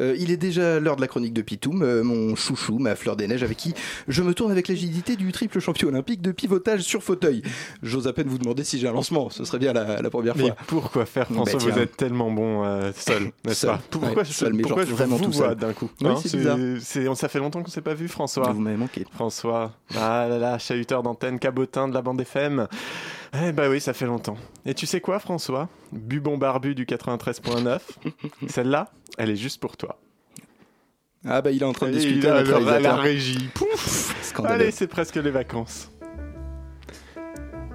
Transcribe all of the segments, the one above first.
Euh, il est déjà l'heure de la chronique de Pitoum, euh, mon chouchou, ma fleur des neiges, avec qui je me tourne avec l'agilité du triple champion olympique de pivotage sur fauteuil. J'ose à peine vous demander si j'ai un lancement, ce serait bien la, la première Mais fois. pourquoi faire, Bah, François. Vous êtes tellement bon euh, seul, n'est-ce pas Pourquoi, Ouais, seul, mais pourquoi genre je vraiment vous tout vois d'un coup Oui, Hein, Ça fait longtemps qu'on ne s'est pas vu, François. Vous m'avez manqué. François, ah là là, chahuteur d'antenne, cabotin de la bande FM. Eh bah oui, ça fait longtemps. Et tu sais quoi, François? Bubon barbu du 93.9, celle-là, elle est juste pour toi. Ah bah il est en train de discuter il a avec la régie. Pouf Scandaleux. Allez, c'est presque les vacances.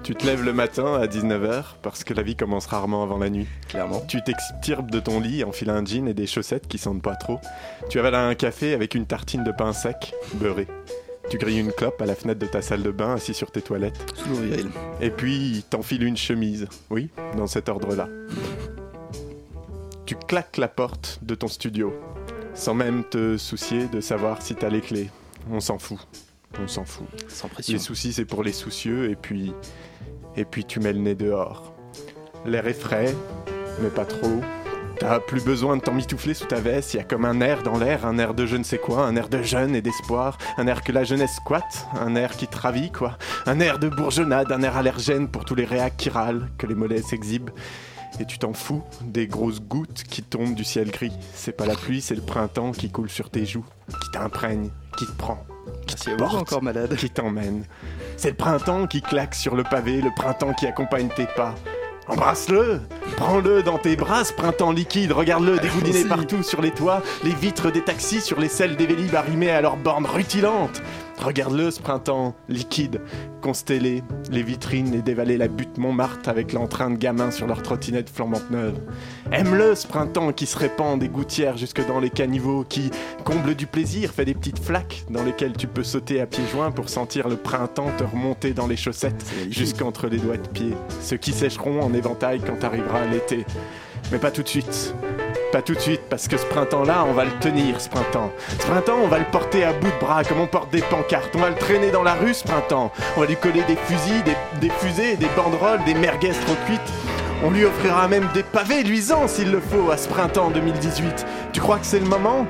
Tu te lèves le matin à 19h parce que la vie commence rarement avant la nuit. Clairement. Tu t'extirpes de ton lit, enfiles un jean et des chaussettes qui sentent pas trop. Tu avales un café avec une tartine de pain sec, beurré. Tu grilles une clope à la fenêtre de ta salle de bain, assis sur tes toilettes. Et puis, t'enfiles une chemise. Oui, dans cet ordre-là. Tu claques la porte de ton studio, sans même te soucier de savoir si t'as les clés. On s'en fout. On s'en fout. Sans pression. Les soucis, c'est pour les soucieux, et puis. Et puis tu mets le nez dehors. L'air est frais, mais pas trop. T'as plus besoin de t'emmitoufler sous ta veste, il y a comme un air dans l'air, un air de je ne sais quoi, un air de jeune et d'espoir, un air que la jeunesse squatte, un air qui te ravit, quoi. Un air de bourgeonnade, un air allergène pour tous les réacs qui râlent, que les mollets s'exhibent. Et tu t'en fous des grosses gouttes qui tombent du ciel gris. C'est pas la pluie, c'est le printemps qui coule sur tes joues, qui t'imprègne, qui te prend, porte. encore malade. qui t'emmène. C'est le printemps qui claque sur le pavé, le printemps qui accompagne tes pas. Embrasse-le, prends-le dans tes bras, ce printemps liquide, regarde-le dégoudiner partout sur les toits, les vitres des taxis sur les selles des vélib arrimées à leurs bornes rutilantes. Regarde-le, ce printemps liquide, constellé, les vitrines et dévaler la butte Montmartre avec l'entrain de gamins sur leurs trottinettes flambantes neuves. Aime-le, ce printemps qui se répand des gouttières jusque dans les caniveaux, qui comble du plaisir, fait des petites flaques dans lesquelles tu peux sauter à pieds joints pour sentir le printemps te remonter dans les chaussettes jusqu'entre les doigts de pied, ceux qui sécheront en éventail quand arrivera l'été. Mais pas tout de suite. Pas tout de suite, parce que ce printemps-là, on va le tenir, ce printemps. Ce printemps, on va le porter à bout de bras, comme on porte des pancartes. On va le traîner dans la rue, ce printemps. On va lui coller des fusils, des, fusées, des banderoles, des merguez trop cuites. On lui offrira même des pavés luisants, s'il le faut, à ce printemps 2018. Tu crois que c'est le moment?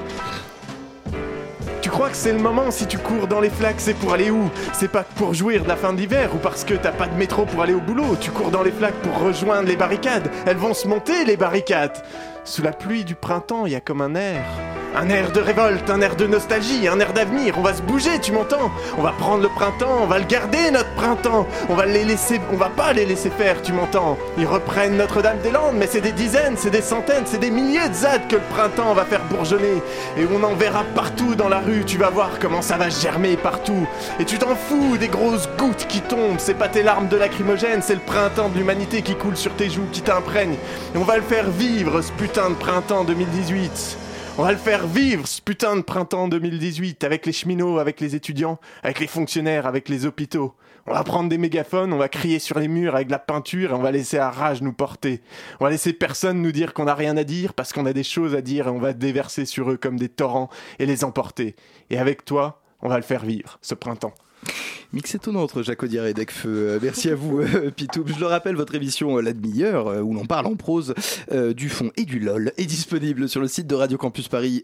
Tu crois que c'est le moment si tu cours dans les flaques, c'est pour aller où? C'est pas pour jouir de la fin de l'hiver ou parce que t'as pas de métro pour aller au boulot? Tu cours dans les flaques pour rejoindre les barricades. Elles vont se monter, les barricades. Sous la pluie du printemps, il y a comme un air. Un air de révolte, un air de nostalgie, un air d'avenir. On va se bouger, tu m'entends? On va prendre le printemps, on va le garder, notre printemps. On va les laisser, on va pas les laisser faire, tu m'entends? Ils reprennent Notre-Dame-des-Landes, mais c'est des dizaines, c'est des centaines, c'est des milliers de ZAD que le printemps va faire bourgeonner. Et on en verra partout dans la rue, tu vas voir comment ça va germer partout. Et tu t'en fous des grosses gouttes qui tombent, c'est pas tes larmes de lacrymogène, c'est le printemps de l'humanité qui coule sur tes joues, qui t'imprègne. Et on va le faire vivre, ce putain de printemps 2018. On va le faire vivre, ce putain de printemps 2018, avec les cheminots, avec les étudiants, avec les fonctionnaires, avec les hôpitaux. On va prendre des mégaphones, on va crier sur les murs avec de la peinture et on va laisser à rage nous porter. On va laisser personne nous dire qu'on n'a rien à dire parce qu'on a des choses à dire et on va déverser sur eux comme des torrents et les emporter. Et avec toi, on va le faire vivre, ce printemps. Mix étonnant entre Jacques Audiard et Decfeu. Euh, merci à vous, euh, Pitou. Je le rappelle, votre émission euh, La demi-heure, où l'on parle en prose du fond et du LOL, est disponible sur le site de Radio Campus Paris